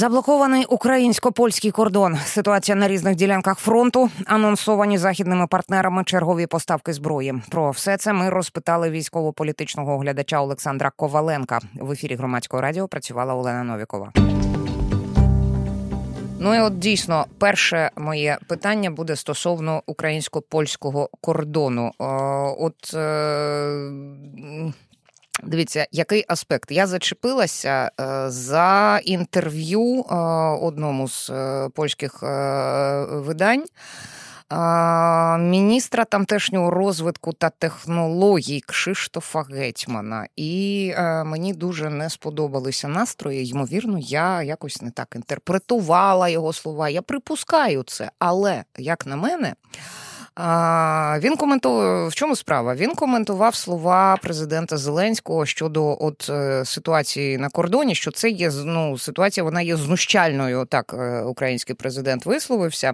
Заблокований українсько-польський кордон. Ситуація на різних ділянках фронту, анонсовані західними партнерами чергові поставки зброї. Про все це ми розпитали військово-політичного оглядача Олександра Коваленка. В ефірі громадського радіо працювала Олена Новікова. Ну і от дійсно, перше моє питання буде стосовно українсько-польського кордону. От е, Дивіться, який аспект? Я зачепилася е, за інтерв'ю е, одному з е, польських видань. Міністра тамтешнього розвитку та технологій Кшиштофа Гетьмана, і мені дуже не сподобалися настрої. Ймовірно, я якось не так інтерпретувала його слова. Я припускаю це, але як на мене. Він коментував в чому справа? Він коментував слова президента Зеленського щодо от е, ситуації на кордоні. Що це є ну, ситуація, вона є знущальною. Так, е, український президент висловився.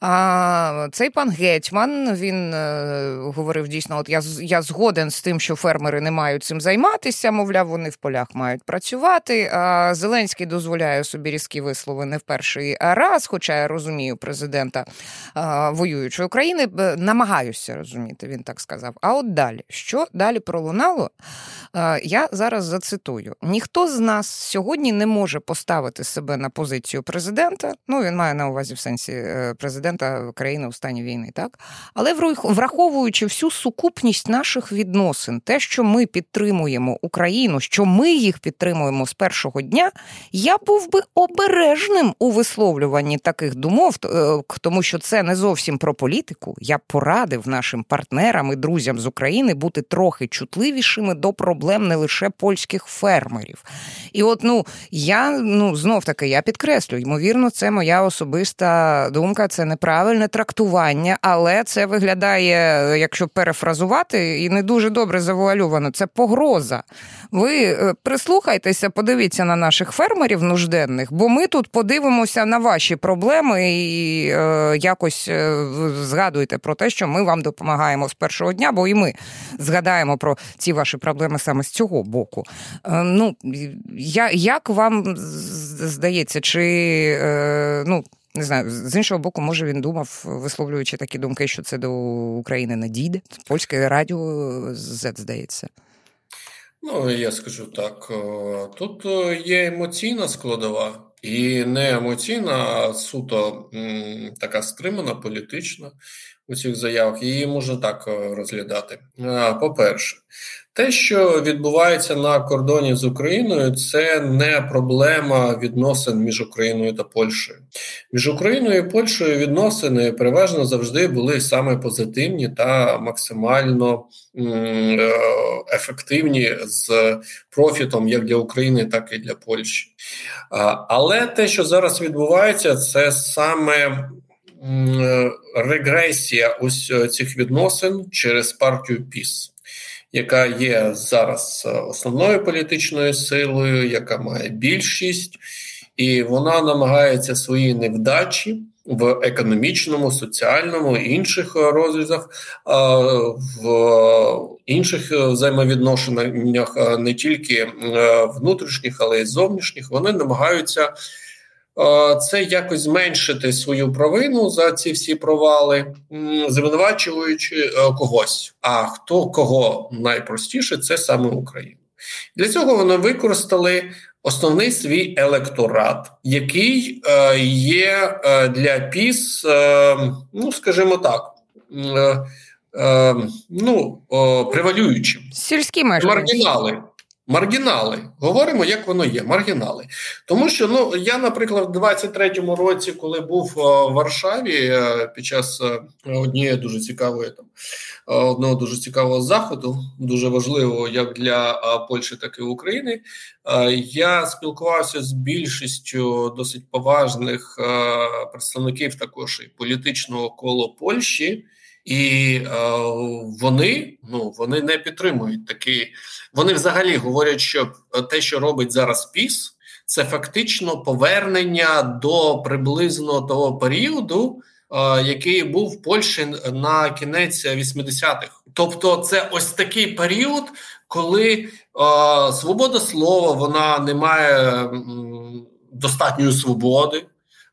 А цей пан гетьман він е, говорив дійсно: от я я згоден з тим, що фермери не мають цим займатися. Мовляв, вони в полях мають працювати. А Зеленський дозволяє собі різкі вислови не в перший раз, хоча я розумію президента воюючої України намагаюся розуміти, він так сказав. А от далі, що далі пролунало, я зараз зацитую: ніхто з нас сьогодні не може поставити себе на позицію президента. Ну, він має на увазі в сенсі е, президента країни у стані війни, так? Але враховуючи всю сукупність наших відносин, те, що ми підтримуємо Україну, що ми їх підтримуємо з першого дня, я був би обережним у висловлюванні таких думов, е, тому що це не зовсім про політику я порадив нашим партнерам і друзям з України бути трохи чутливішими до проблем не лише польських фермерів. І от ну я ну знов таки я підкреслю, ймовірно, це моя особиста думка, це неправильне трактування, але це виглядає, якщо перефразувати, і не дуже добре завуальовано. Це погроза. Ви е, прислухайтеся, подивіться на наших фермерів нужденних, бо ми тут подивимося на ваші проблеми і е, якось е, згадуйте про те, що ми вам допомагаємо з першого дня, бо і ми згадаємо про ці ваші проблеми саме з цього боку. Е, ну, я, Як вам здається, чи е, ну. Не знаю, з іншого боку, може він думав, висловлюючи такі думки, що це до України не дійде. Польське радіо Z, здається. Ну, я скажу так: е, тут є емоційна складова. І не емоційна, а суто така стримана, політична у цих заявах. Її можна так е, розглядати. По-перше, те, що відбувається на кордоні з Україною, це не проблема відносин між Україною та Польщею. Між Україною і Польщею відносини переважно завжди були саме позитивні та максимально е, ефективні з профітом як для України, так і для Польщі. Але те, що зараз відбувається, це саме регресія ось е, цих відносин через партію ПІС. Яка є зараз е, основною політичною силою, яка має більшість, і вона намагається свої невдачі в економічному, соціальному інших розрізах, в інших взаємовідношеннях, не тільки внутрішніх, але й зовнішніх, вони намагаються це якось зменшити свою провину за ці всі провали, звинувачуючи е, когось. А хто кого найпростіше, це саме Україна. Для цього вони використали основний свій електорат, який е, є е, для ПІС, ну скажімо так. Ну, превалюючим. Сільські маргінали. Маргінали, говоримо, як воно є. Маргінали, тому що ну я, наприклад, в 23-му році, коли був в Варшаві е, під час е, однієї дуже цікавої там е, одного дуже цікавого заходу, дуже важливого як для Польщі, так і України. Я спілкувався з більшістю досить поважних представників також і політичного коло Польщі. І е, вони ну вони не підтримують такі. Вони взагалі говорять, що те, що робить зараз ПІС, це фактично повернення до приблизно того періоду, е, який був в Польщі на кінець 80-х. Тобто, це ось такий період, коли е, свобода слова вона не має достатньої свободи,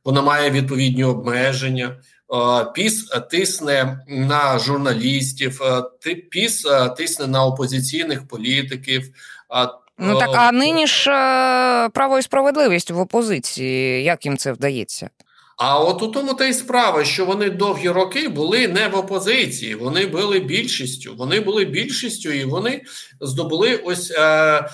вона має відповідні обмеження. Піс тисне на журналістів, піс тисне на опозиційних політиків. Ну так а нині ж право і справедливість в опозиції. Як їм це вдається? А от у тому та й справа, що вони довгі роки були не в опозиції, вони були більшістю. Вони були більшістю, і вони здобули ось е,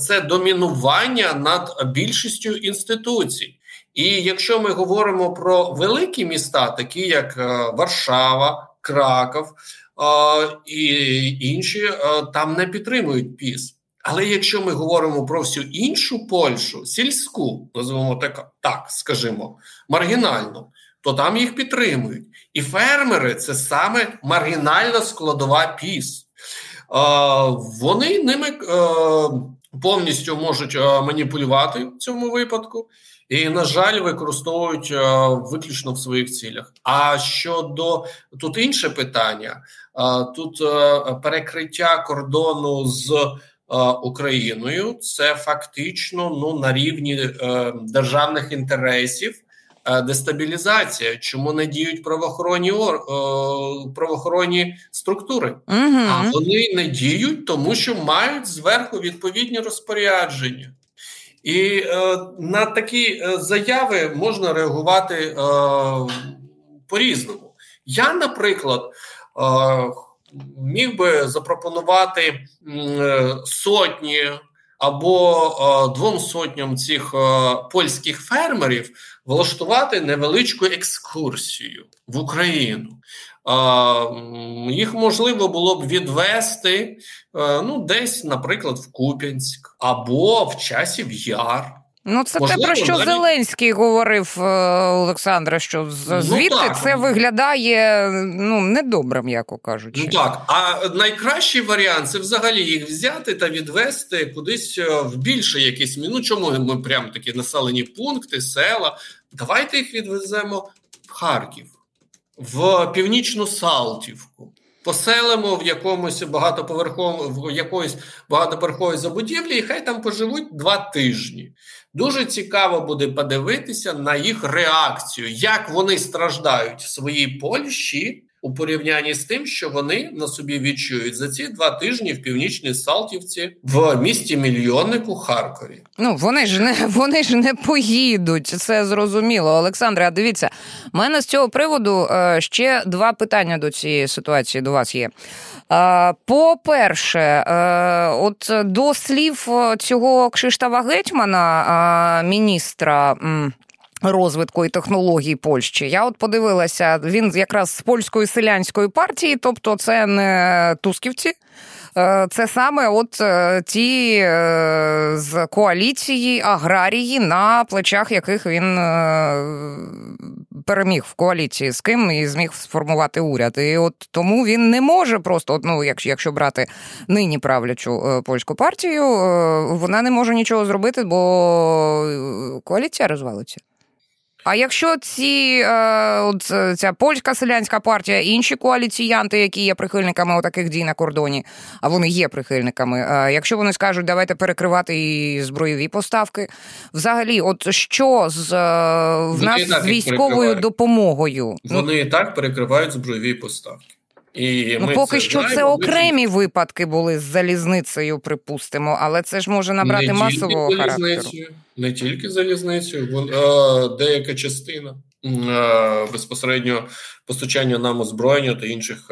це домінування над більшістю інституцій. І якщо ми говоримо про великі міста, такі як е, Варшава, Краков е, і інші, е, там не підтримують піс. Але якщо ми говоримо про всю іншу Польщу, сільську, називаємо так, так скажімо, маргінальну, то там їх підтримують. І фермери це саме маргінальна складова піс. Вони ними повністю можуть маніпулювати в цьому випадку. І, на жаль, використовують виключно в своїх цілях. А щодо тут інше питання: тут перекриття кордону з Україною, це фактично ну на рівні е, державних інтересів. Е, дестабілізація, чому не діють правоохоронні ор, е, правоохоронні структури, угу. а вони не діють, тому що мають зверху відповідні розпорядження, і е, на такі е, заяви можна реагувати е, по різному. Я, наприклад, міг би запропонувати е, сотні або е, двом сотням цих е, польських фермерів влаштувати невеличку екскурсію в Україну. Їх можливо було б відвести ну, десь, наприклад, в Куп'янськ або в часів Яр. Ну, це Можливо, те, про що навіть... Зеленський говорив е, Олександра, що ну, звідти ну, це виглядає ну, недобре, м'яко кажучи. Ну так, а найкращий варіант це взагалі їх взяти та відвести кудись е, в більше якісь Ну чому ми прямо такі населені пункти, села? Давайте їх відвеземо в Харків, в Північну Салтівку. Поселимо в якомусь багатоповерховому в якоїсь багатоповерховій забудівлі, і хай там поживуть два тижні. Дуже цікаво буде подивитися на їх реакцію, як вони страждають в своїй Польщі у порівнянні з тим, що вони на собі відчують за ці два тижні в північній Салтівці в місті мільйоннику Харкові. Ну вони ж не вони ж не поїдуть. Це зрозуміло. Олександре, а дивіться, в мене з цього приводу е, ще два питання до цієї ситуації до вас є. Е, по-перше, е, от до слів цього Кшиштава Гетьмана, міністра розвитку і технологій Польщі. Я от подивилася, він якраз з польської селянської партії, тобто це не тусківці. Е, це саме от е, ті е, з коаліції аграрії, на плечах яких він переміг в коаліції з ким і зміг сформувати уряд. І от тому він не може просто, ну якщо брати нині правлячу польську партію, вона не може нічого зробити, бо коаліція розвалиться. А якщо ці е, от е, ця польська селянська партія, інші коаліціянти, які є прихильниками таких дій на кордоні, а вони є прихильниками. Е, якщо вони скажуть, давайте перекривати і збройові поставки, взагалі, от що з в нас з військовою допомогою? Вони і так перекривають збройові поставки. І ну, ми Поки це що знаємо, це окремі ми... випадки були з залізницею, припустимо, але це ж може набрати не масового характеру. Не тільки залізницею, деяка частина безпосередньо постачання нам озброєння та інших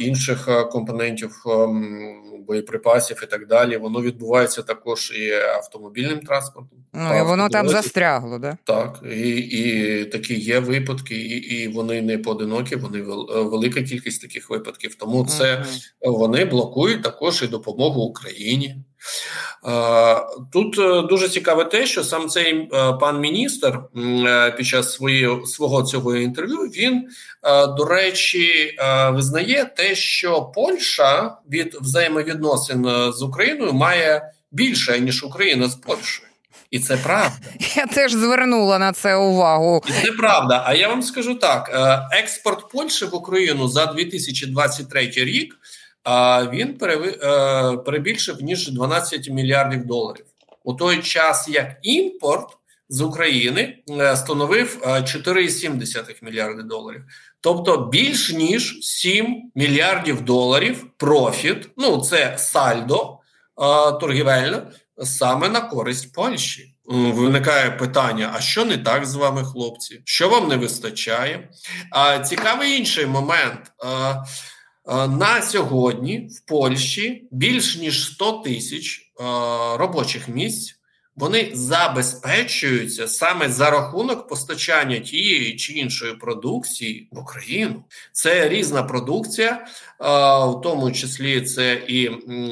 інших компонентів боєприпасів і так далі. Воно відбувається також і автомобільним транспортом. Ну і воно там застрягло, да? так і і такі є випадки, і і вони не поодинокі. Вони велика кількість таких випадків. Тому це uh-huh. вони блокують також і допомогу Україні. Тут е, дуже цікаве те, що сам цей е, пан міністр е, під час своєї свого цього інтерв'ю він до речі визнає те, що Польща від взаємовідносин з Україною має більше ніж Україна з Польщею. І це правда. Я теж звернула на це увагу. І Це правда. А я вам скажу так: експорт Польщі в Україну за 2023 рік він перебільшив ніж 12 мільярдів доларів. у той час як імпорт з України е, становив 4,7 мільярди доларів. Тобто більш ніж 7 мільярдів доларів профіт, ну це сальдо торгівельне, саме на користь Польщі. Виникає питання: а що не так з вами, хлопці? Що вам не вистачає? А цікавий інший момент. На сьогодні в Польщі більш ніж 100 тисяч робочих місць вони забезпечуються саме за рахунок постачання тієї чи іншої продукції в Україну. Це різна продукція, в тому числі це і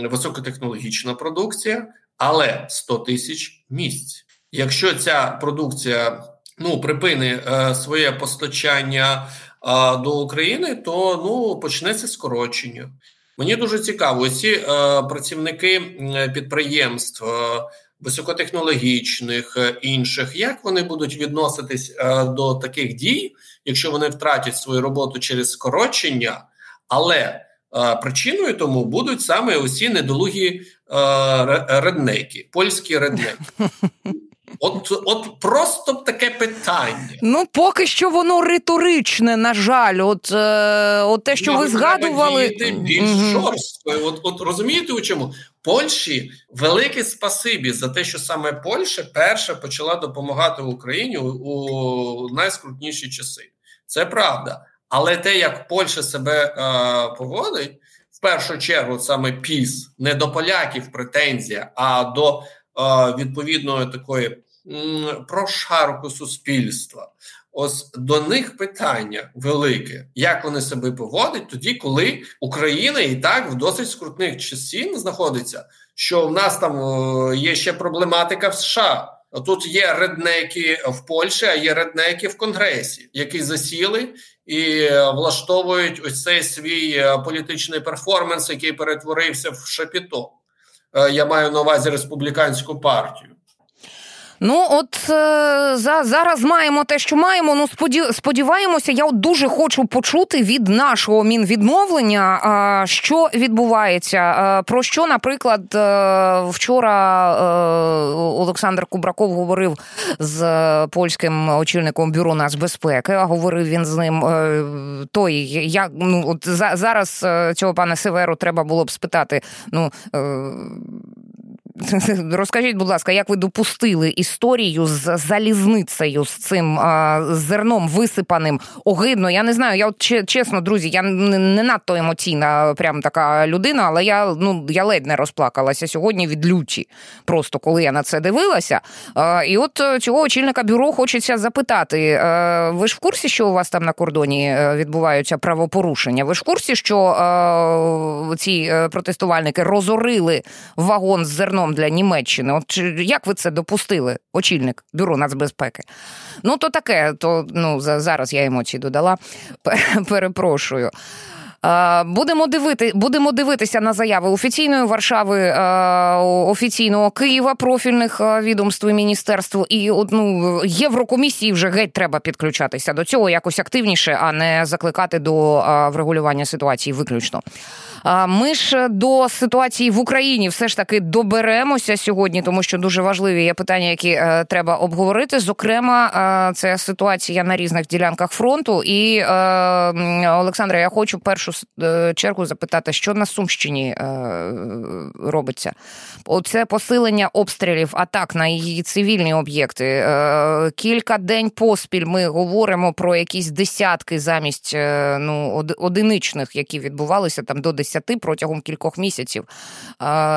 високотехнологічна продукція, але 100 тисяч місць. Якщо ця продукція ну припини е, своє постачання до України, то ну почнеться скорочення. Мені дуже цікаво, ці е, працівники підприємств. Е, високотехнологічних інших, як вони будуть відноситись до таких дій, якщо вони втратять свою роботу через скорочення, але причиною тому будуть саме усі недолугі реднеки, польські реднеки. От от просто таке питання. Ну, поки що воно риторичне, на жаль. От е, от те, що ну, ви згадували більш mm жорстко. От от розумієте, у чому Польщі велике спасибі за те, що саме Польща перша почала допомагати Україні у, найскрутніші часи. Це правда. Але те, як Польща себе е, поводить, в першу чергу саме піс, не до поляків претензія, а до відповідної такої прошарку суспільства. Ось до них питання велике, як вони себе поводять тоді, коли Україна і так в досить скрутних часів знаходиться, що в нас там є ще проблематика в США. Тут є реднеки в Польщі, а є реднеки в Конгресі, які засіли і влаштовують ось цей свій е, політичний перформанс, який перетворився в шапіто. Е, я маю на увазі республіканську партію. Ну, от е, за, зараз маємо те, що маємо. Ну, сподіваємося, я от дуже хочу почути від нашого мінвідновлення, що відбувається. Е, про що, наприклад, е, вчора Олександр Кубраков говорив з польським очільником бюро нацбезпеки. Говорив він з ним той, як ну от за, зараз цього пана Северу треба було б спитати. ну... Розкажіть, будь ласка, як ви допустили історію з залізницею з цим а, зерном висипаним огидно? Я не знаю. Я от чесно, друзі, я не надто емоційна, прям така людина, але я ну я ледь не розплакалася сьогодні від люті. Просто коли я на це дивилася. А, і от е, цього очільника бюро хочеться запитати: а, ви ж в курсі, що у вас там на кордоні е, відбуваються правопорушення? Ви ж в курсі, що ці е, протестувальники розорили вагон з зерном? Для Німеччини. От як ви це допустили, очільник бюро нацбезпеки? Ну, то таке, то ну зараз я емоції додала. Перепрошую. Будемо дивити, будемо дивитися на заяви офіційної Варшави, офіційного Києва, профільних відомств і міністерств і ну, Єврокомісії вже геть треба підключатися до цього якось активніше, а не закликати до врегулювання ситуації виключно. Ми ж до ситуації в Україні все ж таки доберемося сьогодні, тому що дуже важливі є питання, які е, треба обговорити. Зокрема, е, це ситуація на різних ділянках фронту. І е, Олександра, я хочу першу чергу запитати, що на Сумщині робиться. Оце посилення обстрілів, атак на її цивільні об'єкти. Кілька день поспіль ми говоримо про якісь десятки замість ну одиничних, які відбувалися там до 10 10 протягом кількох місяців.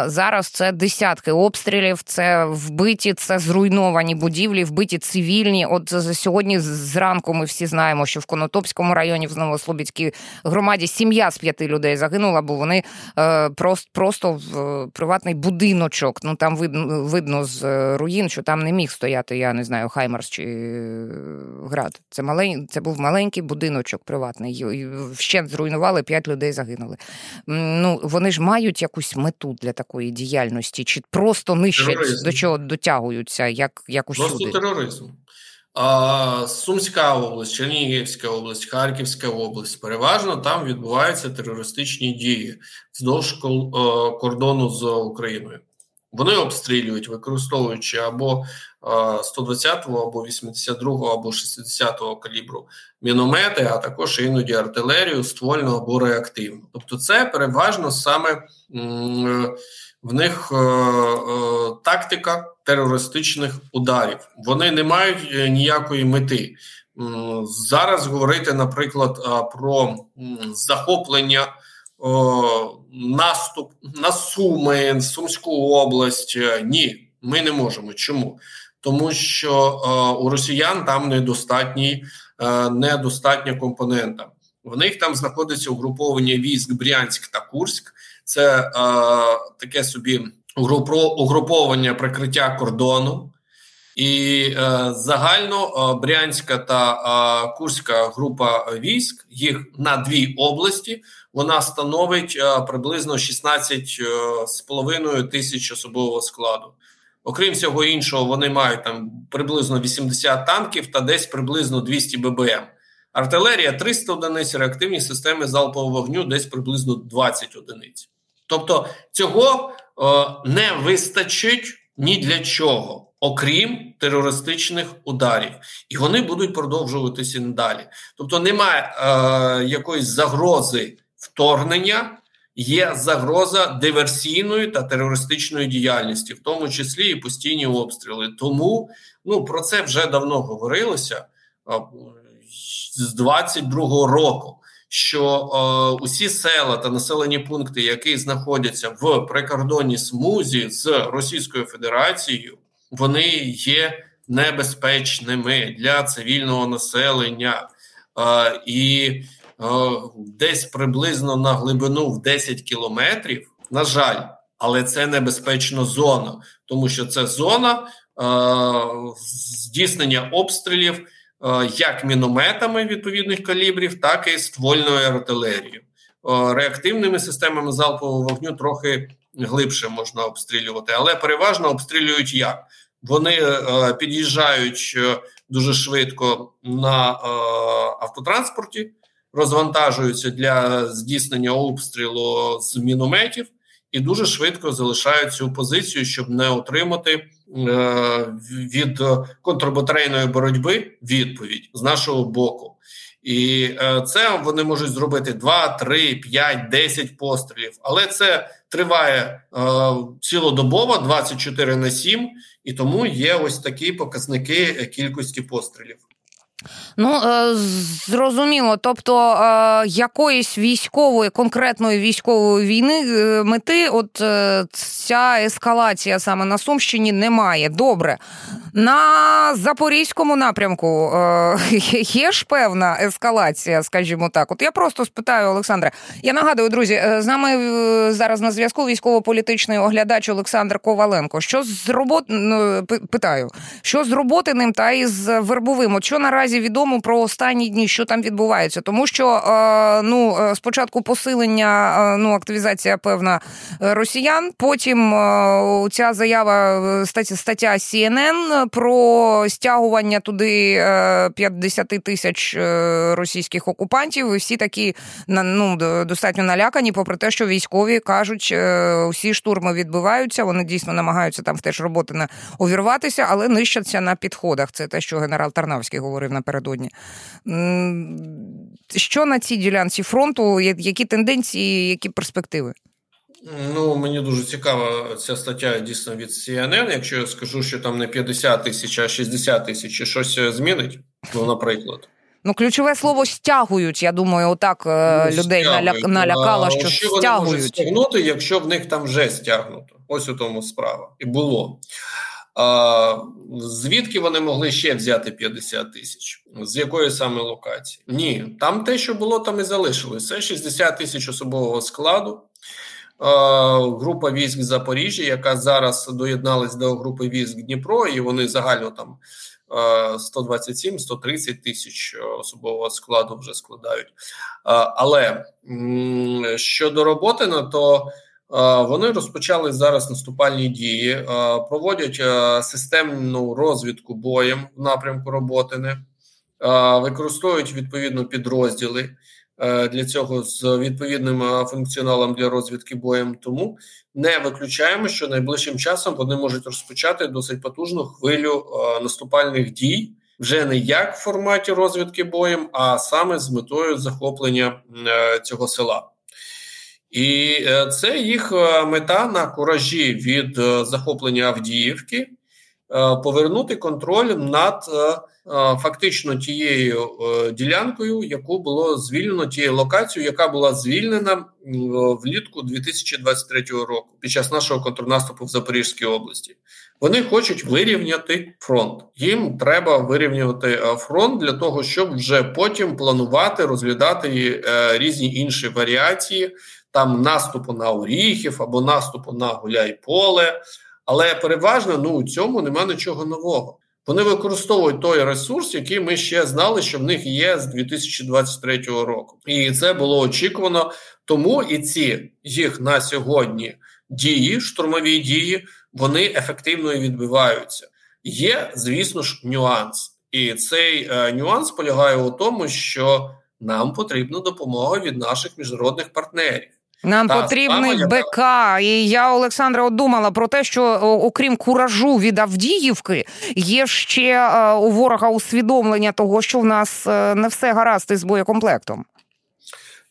Зараз це десятки обстрілів, це вбиті, це зруйновані будівлі, вбиті цивільні. От сьогодні зранку ми всі знаємо, що в Конотопському районі в Новослобідській громаді сім'я з п'яти людей загинула, бо вони е, просто просто в приватний будиночок. Ну там видно видно з руїн, що там не міг стояти. Я не знаю, Хаймарс чи е, град. Це малень... це був маленький будиночок приватний. Вщент зруйнували, п'ять людей загинули ну вони ж мають якусь мету для такої діяльності, чи просто нищать тероризм. до чого дотягуються, як як усюди? Просто тероризм. А, Сумська область, Чернігівська область, Харківська область переважно там відбуваються терористичні дії вздовж кордону з Україною. Вони обстрілюють, використовуючи або 120-го, або 82-го, або 60-го калібру міномети, а також іноді артилерію, ствольну або реактивну. Тобто, це переважно саме в них е, е, тактика терористичних ударів. Вони не мають е, ніякої мети. Зараз говорити, наприклад, про захоплення наступ на Суми, Сумську область. Ні, ми не можемо. Чому? Тому що у росіян там недостатній, недостатня компонента. В них там знаходиться угруповання військ Брянськ та Курськ. Це е, таке собі угруповання прикриття кордону. І е, загально е, Брянська та е, Курська група військ їх на дві області. Вона становить е, приблизно 16,5 е, тисяч особового складу. Окрім всього іншого, вони мають там приблизно 80 танків та десь приблизно 200 ББМ. Артилерія 300 одиниць, реактивні системи залпового вогню десь приблизно 20 одиниць. Тобто цього е, не вистачить ні для чого, окрім терористичних ударів, і вони будуть продовжуватися надалі. Тобто, немає е, якоїсь загрози вторгнення. Є загроза диверсійної та терористичної діяльності, в тому числі і постійні обстріли. Тому ну про це вже давно говорилося з 22-го року що е, усі села та населені пункти, які знаходяться в прикордонній смузі з Російською Федерацією, вони є небезпечними для цивільного населення е, і десь приблизно на глибину в 10 кілометрів. На жаль, але це небезпечна зона, тому що це зона е, здійснення обстрілів Е, як мінометами відповідних калібрів, так і ствольною артилерією. Е, реактивними системами залпового вогню трохи глибше можна обстрілювати, але переважно обстрілюють як вони е, під'їжджають дуже швидко на автотранспорті, розвантажуються для здійснення обстрілу з мінометів і дуже швидко залишають цю позицію, щоб не отримати е, від контрбатарейної боротьби відповідь з нашого боку. І е, це вони можуть зробити 2, 3, 5, 10 пострілів, але це триває е, цілодобово 24 на 7, і тому є ось такі показники кількості пострілів. Ну е, зрозуміло, тобто е, якоїсь військової конкретної військової війни е, мети, от ця ескалація саме на Сумщині немає. Добре. На запорізькому напрямку є ж певна ескалація, скажімо так. От я просто спитаю Олександра. Я нагадую, друзі, з нами зараз на зв'язку військово-політичний оглядач Олександр Коваленко. Що з робот... Ну, питаю, що з роботиним та із вербовим? От що наразі відомо про останні дні, що там відбувається, тому що е, ну е, спочатку посилення, е, ну активізація певна росіян. Потім ця заява стаття CNN про стягування туди 50 тисяч російських окупантів. І Всі такі ну, достатньо налякані, попри те, що військові кажуть, усі штурми відбуваються. Вони дійсно намагаються там теж роботи не увірватися, але нищаться на підходах. Це те, що генерал Тарнавський говорив напередодні. Що на цій ділянці фронту? Які тенденції, які перспективи? Ну, мені дуже цікава ця стаття дійсно від CNN. Якщо я скажу, що там не 50 тисяч, а 60 тисяч, чи щось змінить, ну, наприклад. Ну, ключове слово стягують. Я думаю, отак е, ну, людей наляк... налякало, що, що стягують. Вони можуть стягнути, якщо в них там вже стягнуто. Ось у тому справа. І було. Звідки вони могли ще взяти 50 тисяч? З якої саме локації? Ні, там те, що було, там і залишилось. Це 60 тисяч особового складу. Група військ Запоріжжя, яка зараз доєдналась до групи військ Дніпро, і вони загально там 127-130 тисяч особового складу вже складають. Але щодо роботи, то вони розпочали зараз наступальні дії, проводять системну розвідку боєм в напрямку роботи, використовують відповідно підрозділи. для цього з відповідним функціоналом для розвідки боєм. Тому не виключаємо, що найближчим часом вони можуть розпочати досить потужну хвилю наступальних дій. Вже не як в форматі розвідки боєм, а саме з метою захоплення цього села. І е, це їх е, мета на куражі від е, захоплення Авдіївки повернути контроль над фактично тією ділянкою, яку було звільнено тією локацією, яка була звільнена влітку 2023 року під час нашого контрнаступу в Запорізькій області. Вони хочуть вирівняти фронт. Їм треба вирівнювати фронт для того, щоб вже потім планувати розглядати різні інші варіації там наступу на Оріхів або наступу на Гуляй-Поле. Але переважно ну у цьому нема нічого нового. Вони використовують той ресурс, який ми ще знали, що в них є з 2023 року, і це було очікувано. Тому і ці їх на сьогодні дії, штурмові дії, вони ефективно і відбиваються. Є, звісно ж, нюанс, і цей е, нюанс полягає у тому, що нам потрібна допомога від наших міжнародних партнерів. Нам Та, потрібний БК. І я Олександра думала про те, що окрім куражу від Авдіївки, є ще е, у ворога усвідомлення того, що в нас е, не все гаразд із боєкомплектом.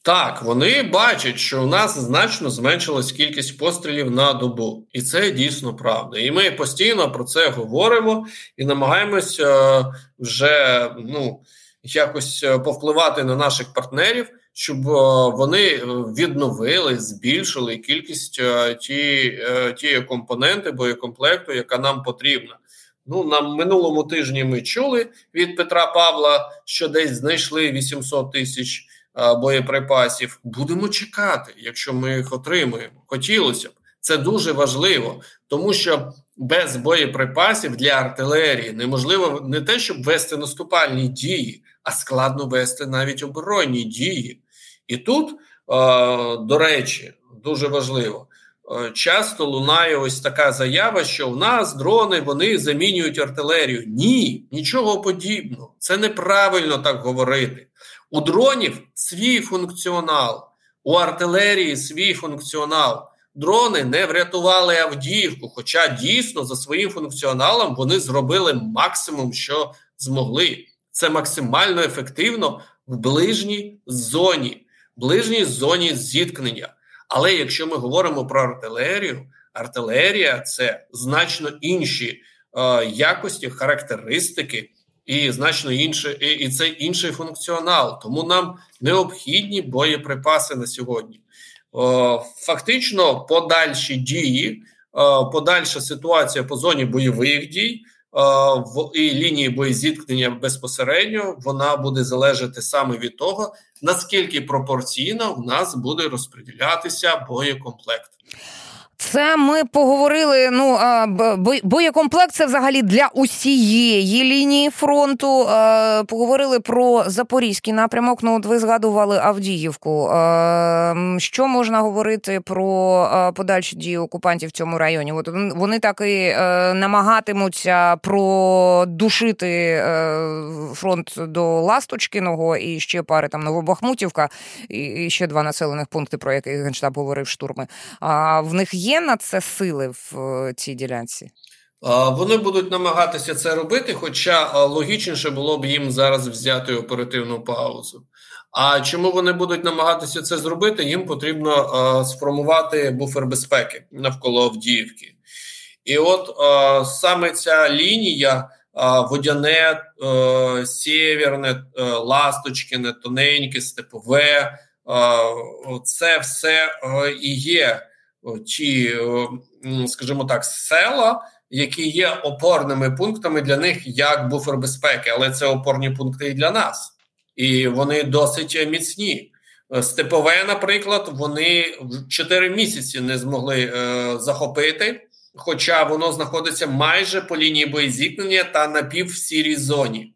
Так, вони бачать, що у нас значно зменшилась кількість пострілів на добу, і це дійсно правда. І ми постійно про це говоримо і намагаємося е, вже ну якось повпливати на наших партнерів щоб е, вони е, відновили, збільшили кількість е, ті, тієї компоненти боєкомплекту, яка нам потрібна. Ну на минулому тижні ми чули від Петра Павла, що десь знайшли 800 тисяч боєприпасів. Будемо чекати, якщо ми їх отримуємо. Хотілося б. Це дуже важливо, тому що без боєприпасів для артилерії неможливо не те, щоб вести наступальні дії, а складно вести навіть оборонні дії. І тут, е, до речі, дуже важливо. Е, часто лунає ось така заява, що в нас дрони вони замінюють артилерію. Ні, нічого подібного. Це неправильно так говорити. У дронів свій функціонал, у артилерії свій функціонал. Дрони не врятували Авдіївку, хоча дійсно за своїм функціоналом вони зробили максимум, що змогли. Це максимально ефективно в ближній зоні ближній зоні зіткнення. Але якщо ми говоримо про артилерію, артилерія це значно інші е, якості, характеристики і значно інше, і, і це інший функціонал. Тому нам необхідні боєприпаси на сьогодні. Е, фактично, подальші дії, е, подальша ситуація по зоні бойових дій. В і лінії боєзіткнення безпосередньо вона буде залежати саме від того, наскільки пропорційно в нас буде розподілятися боєкомплект. Це ми поговорили. Ну боєкомплект це взагалі для усієї лінії фронту. Поговорили про запорізький напрямок. Ну, от ви згадували Авдіївку. Що можна говорити про подальші дії окупантів в цьому районі? От вони так і е, намагатимуться продушити е, фронт до Ласточкиного і ще пари там Новобахмутівка, і ще два населених пункти, про які генштаб говорив штурми. А в них є на це сили в е, цій ділянці? Вони будуть намагатися це робити, хоча логічніше було б їм зараз взяти оперативну паузу. А чому вони будуть намагатися це зробити? Їм потрібно сформувати буфер безпеки навколо Авдіївки. І от саме ця лінія водяне, сєвєрне, ласточкине, тоненьке, степове, це все і є ті, скажімо так, села, які є опорними пунктами для них як буфер безпеки, але це опорні пункти і для нас, і вони досить міцні. Степове, наприклад, вони в 4 місяці не змогли е, захопити, хоча воно знаходиться майже по лінії боєзіткнення та на півсірій зоні.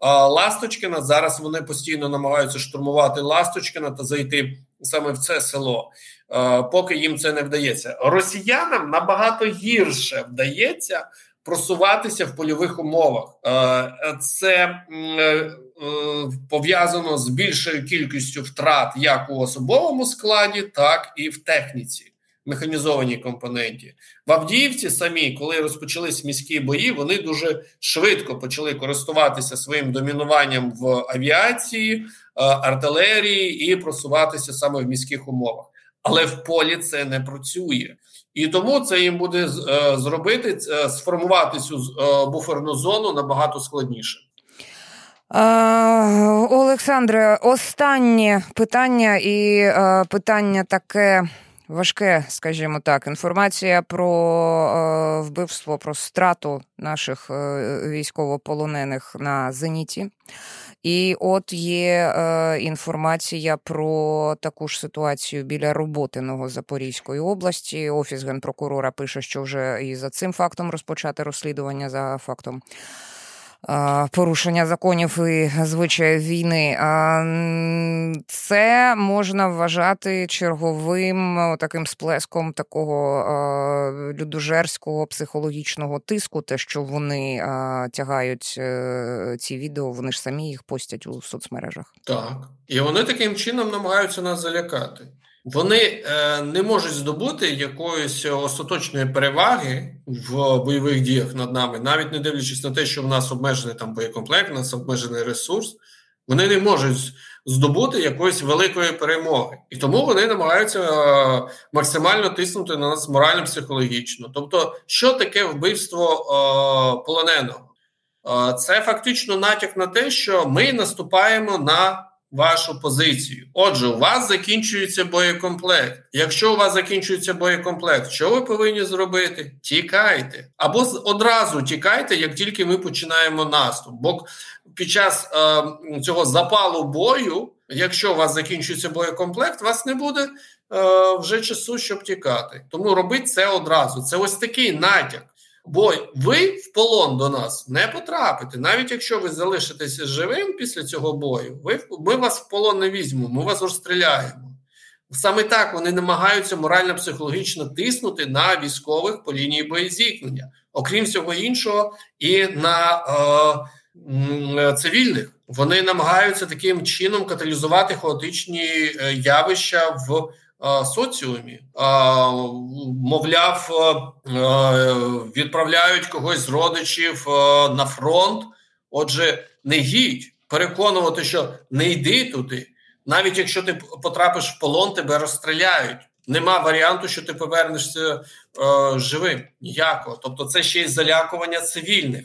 Ласточкина зараз вони постійно намагаються штурмувати Ласточкина та зайти саме в це село. Поки їм це не вдається. Росіянам набагато гірше вдається просуватися в польових умовах. Це пов'язано з більшою кількістю втрат як у особовому складі, так і в техніці механізованій компоненті. В Авдіївці самі, коли розпочались міські бої, вони дуже швидко почали користуватися своїм домінуванням в авіації, е, артилерії і просуватися саме в міських умовах. Але в полі це не працює. І тому це їм буде е, зробити е, сформувати цю буферну зону набагато складніше. Олександре, останнє питання і питання таке важке, скажімо так, інформація про е, вбивство, про страту наших е, військовополонених на зеніті. І от є е, інформація про таку ж ситуацію біля Роботиного Запорізької області. Офіс генпрокурора пише, що вже і за цим фактом розпочати розслідування за фактом порушення законів і звичаїв війни. Це можна вважати черговим таким сплеском такого людожерського психологічного тиску, те, що вони тягають е, ці відео, вони ж самі їх постять у соцмережах. Так, і вони таким чином намагаються нас залякати. Вони е, не можуть здобути якоїсь остаточної переваги в бойових діях над нами, навіть не дивлячись на те, що в нас обмежений там боєкомплект, у нас обмежений ресурс. Вони не можуть здобути якоїсь великої перемоги, і тому вони намагаються е, максимально тиснути на нас морально психологічно. Тобто, що таке вбивство е, полоненого? Це фактично натяк на те, що ми наступаємо на вашу позицію. Отже, у вас закінчується боєкомплект. Якщо у вас закінчується боєкомплект, що ви повинні зробити? Тікайте або одразу тікайте, як тільки ми починаємо наступ. Бо під час е, цього запалу бою, якщо у вас закінчується боєкомплект, вас не буде. Е, вже часу, щоб тікати, тому робить це одразу. Це ось такий натяк. Бо ви в полон до нас не потрапите, навіть якщо ви залишитеся живим після цього бою, ви, ми вас в полон не візьмемо, ми вас розстріляємо. Саме так вони намагаються морально-психологічно тиснути на військових по лінії боєзіткнення, окрім всього іншого, і на е, цивільних. Вони намагаються таким чином каталізувати хаотичні е, явища в соціумі, мовляв, відправляють когось з родичів на фронт. Отже, не їдь переконувати, що не йди туди, навіть якщо ти потрапиш в полон, тебе розстріляють. Нема варіанту, що ти повернешся е, живим. Ніякого. Тобто, це ще й залякування цивільних.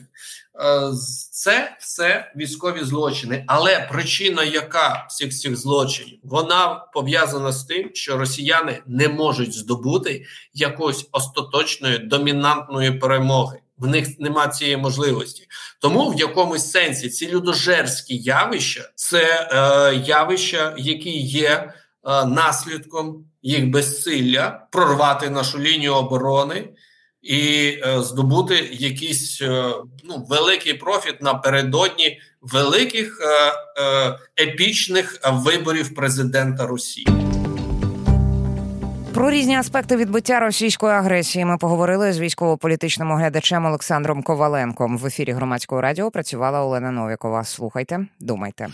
Е, це все військові злочини, але причина, яка всіх цих злочинів, вона пов'язана з тим, що росіяни не можуть здобути якоїсь остаточної домінантної перемоги. В них нема цієї можливості, тому в якомусь сенсі ці людожерські явища це е, явища, які є е, наслідком їх безсилля прорвати нашу лінію оборони і е, здобути якийсь е, ну, великий профіт напередодні великих е, епічних виборів президента Росії. Про різні аспекти відбиття російської агресії ми поговорили з військово-політичним оглядачем Олександром Коваленком. В ефірі громадського радіо працювала Олена Новікова. Слухайте, думайте.